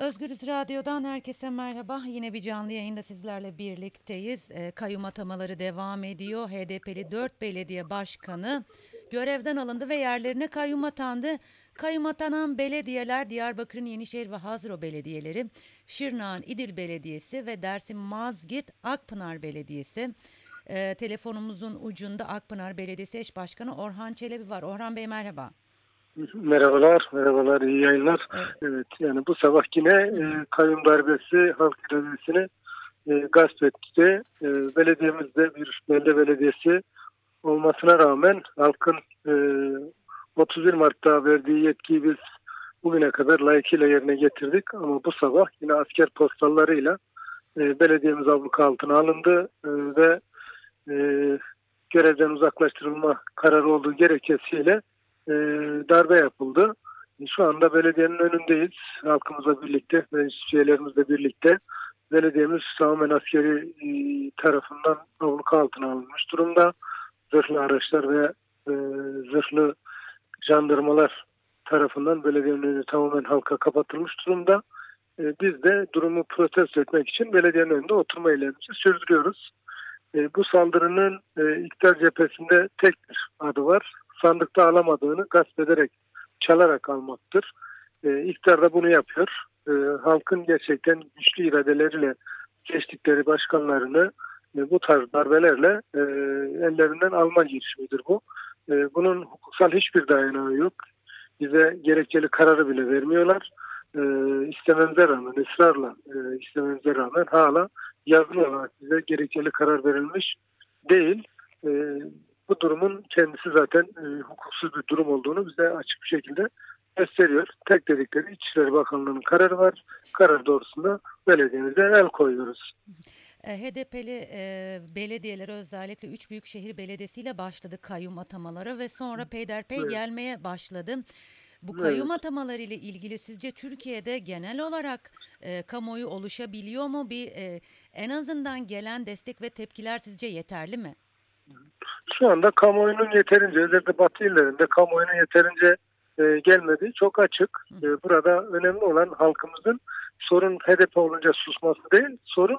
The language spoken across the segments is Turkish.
Özgürüz Radyo'dan herkese merhaba. Yine bir canlı yayında sizlerle birlikteyiz. E, kayyum atamaları devam ediyor. HDP'li 4 belediye başkanı görevden alındı ve yerlerine kayyum atandı. Kayyum atanan belediyeler Diyarbakır'ın Yenişehir ve Hazro belediyeleri, Şırnak'ın İdil Belediyesi ve Dersim Mazgirt Akpınar Belediyesi. E, telefonumuzun ucunda Akpınar Belediyesi eş başkanı Orhan Çelebi var. Orhan Bey merhaba. Merhabalar, merhabalar, iyi yayınlar. Evet. Evet, yani bu sabah yine e, kayyum darbesi halk iradesini e, gasp etti. E, belediyemizde bir belde belediyesi olmasına rağmen halkın e, 31 Mart'ta verdiği yetkiyi biz bugüne kadar layıkıyla yerine getirdik. Ama bu sabah yine asker postallarıyla e, belediyemiz abluka altına alındı e, ve e, görevden uzaklaştırılma kararı olduğu gerekçesiyle e, darbe yapıldı. Şu anda belediyenin önündeyiz. Halkımızla birlikte, meclis üyelerimizle birlikte. Belediyemiz tamamen askeri e, tarafından abluka altına alınmış durumda. Zırhlı araçlar ve e, zırhlı jandarmalar tarafından belediyenin önü tamamen halka kapatılmış durumda. E, biz de durumu protesto etmek için belediyenin önünde oturma eylemimizi sürdürüyoruz. E, bu saldırının e, iktidar cephesinde tek bir adı var. Sandıkta alamadığını gasp ederek, çalarak almaktır. E, iktidar da bunu yapıyor. E, halkın gerçekten güçlü iradeleriyle seçtikleri başkanlarını e, bu tarz darbelerle e, ellerinden alma girişimidir bu. E, bunun hukuksal hiçbir dayanağı yok. Bize gerekçeli kararı bile vermiyorlar. E, istememize rağmen, ısrarla e, istememize rağmen hala yazılı olarak bize gerekçeli karar verilmiş değil. E, bu durumun kendisi zaten e, hukuksuz bir durum olduğunu bize açık bir şekilde gösteriyor. Tek dedikleri İçişleri Bakanlığı'nın kararı var. Karar doğrusunda belediyemize el koyuyoruz. E, HDP'li e, belediyeler özellikle üç büyükşehir belediyesiyle başladı kayyum atamaları ve sonra peyderpey Evet. gelmeye başladı. Bu Evet. kayyum atamaları ile ilgili sizce Türkiye'de genel olarak e, kamuoyu oluşabiliyor mu? Bir e, en azından gelen destek ve tepkiler sizce yeterli mi? Şu anda kamuoyunun yeterince, özellikle Batı illerinde kamuoyunun yeterince e, gelmediği çok açık. E, burada önemli olan halkımızın sorun HDP olunca susması değil, sorun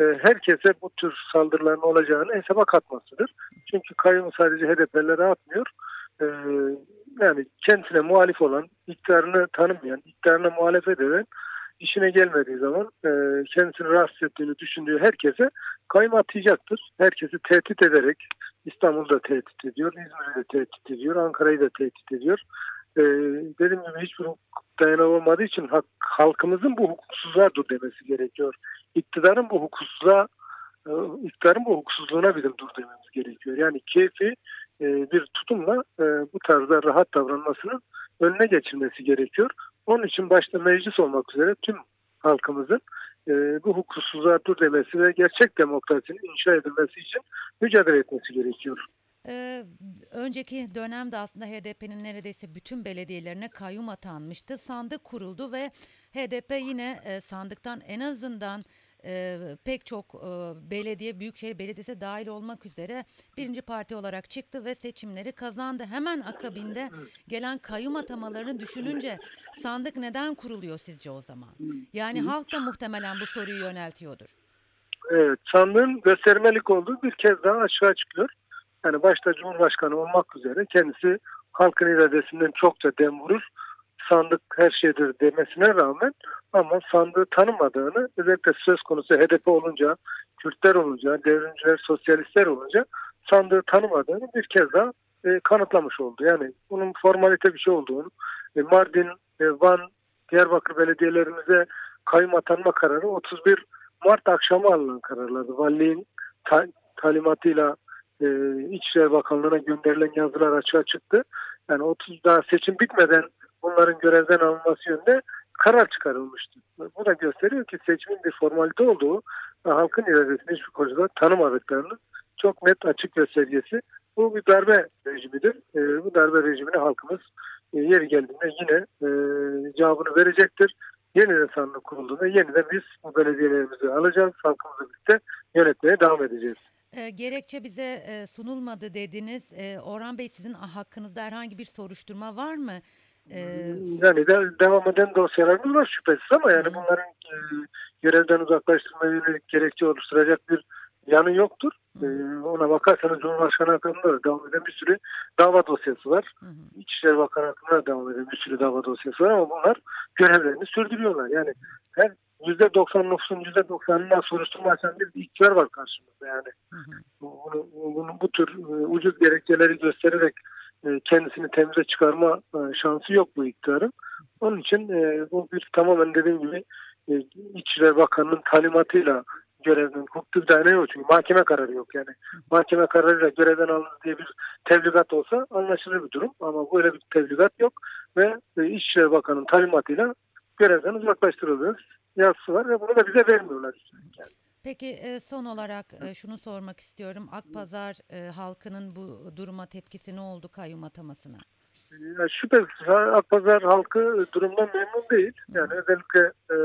e, herkese bu tür saldırıların olacağını hesaba katmasıdır. Çünkü kayyum sadece HDP'lere atmıyor. E, yani kendisine muhalif olan, iktidarını tanımayan, iktidarına muhalefet eden, işine gelmediği zaman e, kendisini rahatsız ettiğini düşündüğü herkese kayyum atacaktır. Herkesi tehdit ederek, İstanbul'da tehdit ediyor, İzmir'i de tehdit ediyor, Ankara'yı da tehdit ediyor. Ee, dediğim gibi hiçbir hukuk olmadığı için hak- halkımızın bu hukuksuzluğa dur demesi gerekiyor. İktidarın bu hukuksuzluğa, e, iktidarın bu hukuksuzluğuna bizim dur dememiz gerekiyor. Yani keyfi e, bir tutumla e, bu tarzda rahat davranmasının önüne geçilmesi gerekiyor. Onun için başta meclis olmak üzere tüm halkımızın e, bu hukuksuzluğa dur demesi ve gerçek demokrasinin inşa edilmesi için mücadele etmesi gerekiyor. Ee, önceki dönemde aslında HDP'nin neredeyse bütün belediyelerine kayyum atanmıştı. Sandık kuruldu ve HDP yine e, sandıktan en azından e, pek çok e, belediye, büyükşehir belediyesi dahil olmak üzere birinci parti olarak çıktı ve seçimleri kazandı. Hemen akabinde gelen kayyum atamalarını düşününce sandık neden kuruluyor sizce o zaman? Yani halk da muhtemelen bu soruyu yöneltiyordur. Evet, sandığın göstermelik olduğu bir kez daha açığa çıkıyor. Yani başta Cumhurbaşkanı olmak üzere kendisi halkın iradesinden çokça dem vurur. Sandık her şeydir demesine rağmen ama sandığı tanımadığını özellikle söz konusu HDP olunca, Kürtler olunca, devrimciler, sosyalistler olunca sandığı tanımadığını bir kez daha e, kanıtlamış oldu. Yani bunun formalite bir şey olduğunu, e, Mardin, e, Van, Diyarbakır belediyelerimize kayyum atanma kararı 31 Mart akşamı alınan kararlardı. Valiliğin ta- talimatıyla e, İçişleri Bakanlığı'na gönderilen yazılar açığa çıktı. Yani 30 daha seçim bitmeden bunların görevden alınması yönünde karar çıkarılmıştı. Bu da gösteriyor ki seçimin bir formalite olduğu ve halkın iradesini hiçbir konuda tanımadıklarını çok net açık göstergesi. Bu bir darbe rejimidir. E, bu darbe rejimine halkımız e, yeri geldiğinde yine e, cevabını verecektir. Yeniden sandık kurulduğunda yeniden biz bu belediyelerimizi alacağız. Halkımızla birlikte yönetmeye devam edeceğiz. E, gerekçe bize e, sunulmadı dediniz. E, Orhan Bey sizin hakkınızda herhangi bir soruşturma var mı? Ee, Yani de, devam eden dosyalarımız var şüphesiz ama yani bunların e, görevden uzaklaştırmaya yönelik gerekçe oluşturacak bir yanı yoktur. E, ona bakarsanız Cumhurbaşkanı hakkında da devam eden bir sürü dava dosyası var. hı hı. İçişleri Bakanı hakkında da devam eden bir sürü dava dosyası var ama bunlar görevlerini sürdürüyorlar. Yani her %90 nüfusun %90'ından soruşturma açan bir iktidar var karşımızda yani. Hı hı. Bunu, bunu bu tür e, ucuz gerekçeleri göstererek kendisini temize çıkarma e, şansı yok bu iktidarın. Onun için e, bu bir tamamen dediğim gibi e, İçişleri Bakanı'nın talimatıyla görevden hukuki bir yok. Çünkü mahkeme kararı yok yani. Mahkeme kararıyla görevden alındı diye bir tebligat olsa anlaşılır bir durum. Ama böyle bir tebligat yok ve e, İçişleri Bakanı'nın talimatıyla görevden uzaklaştırılıyoruz. Yazısı var ve bunu da bize vermiyorlar. Yani. Peki son olarak şunu sormak istiyorum. Akpazar halkının bu duruma tepkisi ne oldu kayyum atamasına? Ya şüphesiz Akpazar halkı durumdan memnun değil. Yani özellikle e,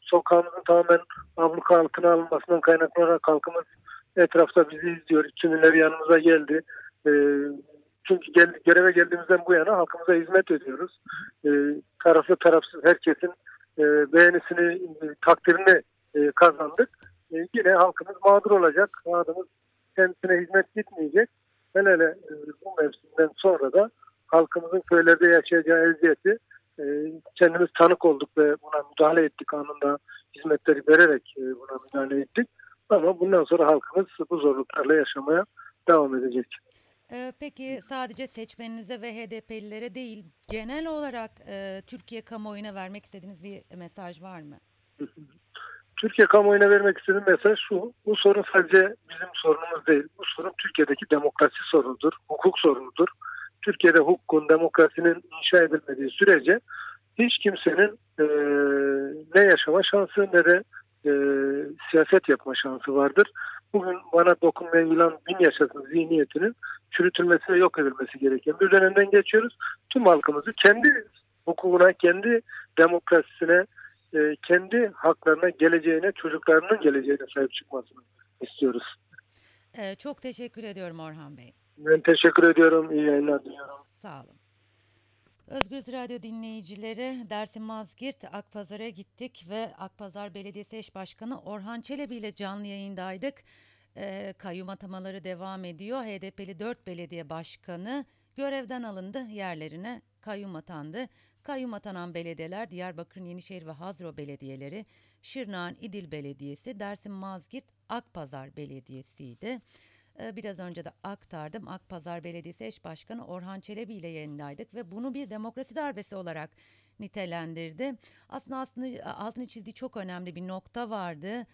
sokağımızın tamamen abluka altına alınmasından kaynaklanarak halkımız etrafta bizi izliyor. Kimileri yanımıza geldi. E, çünkü gel, göreve geldiğimizden bu yana halkımıza hizmet ediyoruz. E, taraflı tarafsız herkesin e, beğenisini, takdirini e, kazandık. E, yine halkımız mağdur olacak. Halkımız kendisine hizmet gitmeyecek. Hele hele e, bu mevsimden sonra da halkımızın köylerde yaşayacağı eziyeti e, kendimiz tanık olduk ve buna müdahale ettik anında hizmetleri vererek e, buna müdahale ettik. Ama bundan sonra halkımız bu zorluklarla yaşamaya devam edecek. E, peki sadece seçmeninize ve HDP'lilere değil genel olarak e, Türkiye kamuoyuna vermek istediğiniz bir mesaj var mı? Türkiye kamuoyuna vermek istediğim mesaj şu. Bu sorun sadece bizim sorunumuz değil. Bu sorun Türkiye'deki demokrasi sorunudur, hukuk sorunudur. Türkiye'de hukukun, demokrasinin inşa edilmediği sürece hiç kimsenin e, ne yaşama şansı ne de e, siyaset yapma şansı vardır. Bugün bana dokunmayan yılan bin yaşasın zihniyetinin çürütülmesi ve yok edilmesi gereken bir dönemden geçiyoruz. Tüm halkımızı kendi hukukuna, kendi demokrasisine, e, kendi haklarına, geleceğine, çocuklarının geleceğine sahip çıkmasını istiyoruz. E, çok teşekkür ediyorum Orhan Bey. Ben teşekkür ediyorum. İyi yayınlar diliyorum. Sağ olun. Özgür Radyo dinleyicileri Dersim Mazgirt Akpazar'a gittik ve Akpazar Belediyesi Eş Başkanı Orhan Çelebi ile canlı yayındaydık. Ee, kayyum atamaları devam ediyor. HDP'li 4 belediye başkanı görevden alındı yerlerine kayyum atandı. Kayyum atanan belediyeler Diyarbakır, Yenişehir ve Hazro belediyeleri, Şırnak'ın İdil Belediyesi, Dersim Mazgirt Akpazar Belediyesi'ydi. Ee, Biraz önce de aktardım. Akpazar Belediyesi Eş Başkanı Orhan Çelebi ile yayındaydık ve bunu bir demokrasi darbesi olarak nitelendirdi. Aslında aslında altını çizdiği çok önemli bir nokta vardı.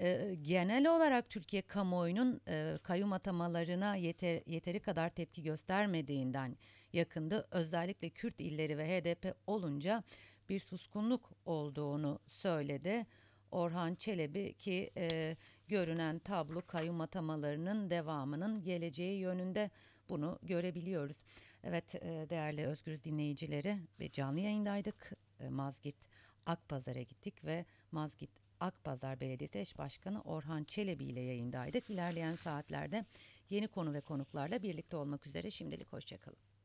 Ee, genel olarak Türkiye kamuoyunun e, kayyum atamalarına yeter, yeteri kadar tepki göstermediğinden yakındı. Özellikle Kürt illeri ve HDP olunca bir suskunluk olduğunu söyledi. Orhan Çelebi ki e, görünen tablo kayyum atamalarının devamının geleceği yönünde bunu görebiliyoruz. Evet e, değerli Özgür dinleyicileri ve canlı yayındaydık. E, Mazgirt Akpazar'a gittik ve Mazgirt Akpazar Belediyesi Eş Başkanı Orhan Çelebi ile yayındaydık. İlerleyen saatlerde yeni konu ve konuklarla birlikte olmak üzere şimdilik hoşçakalın.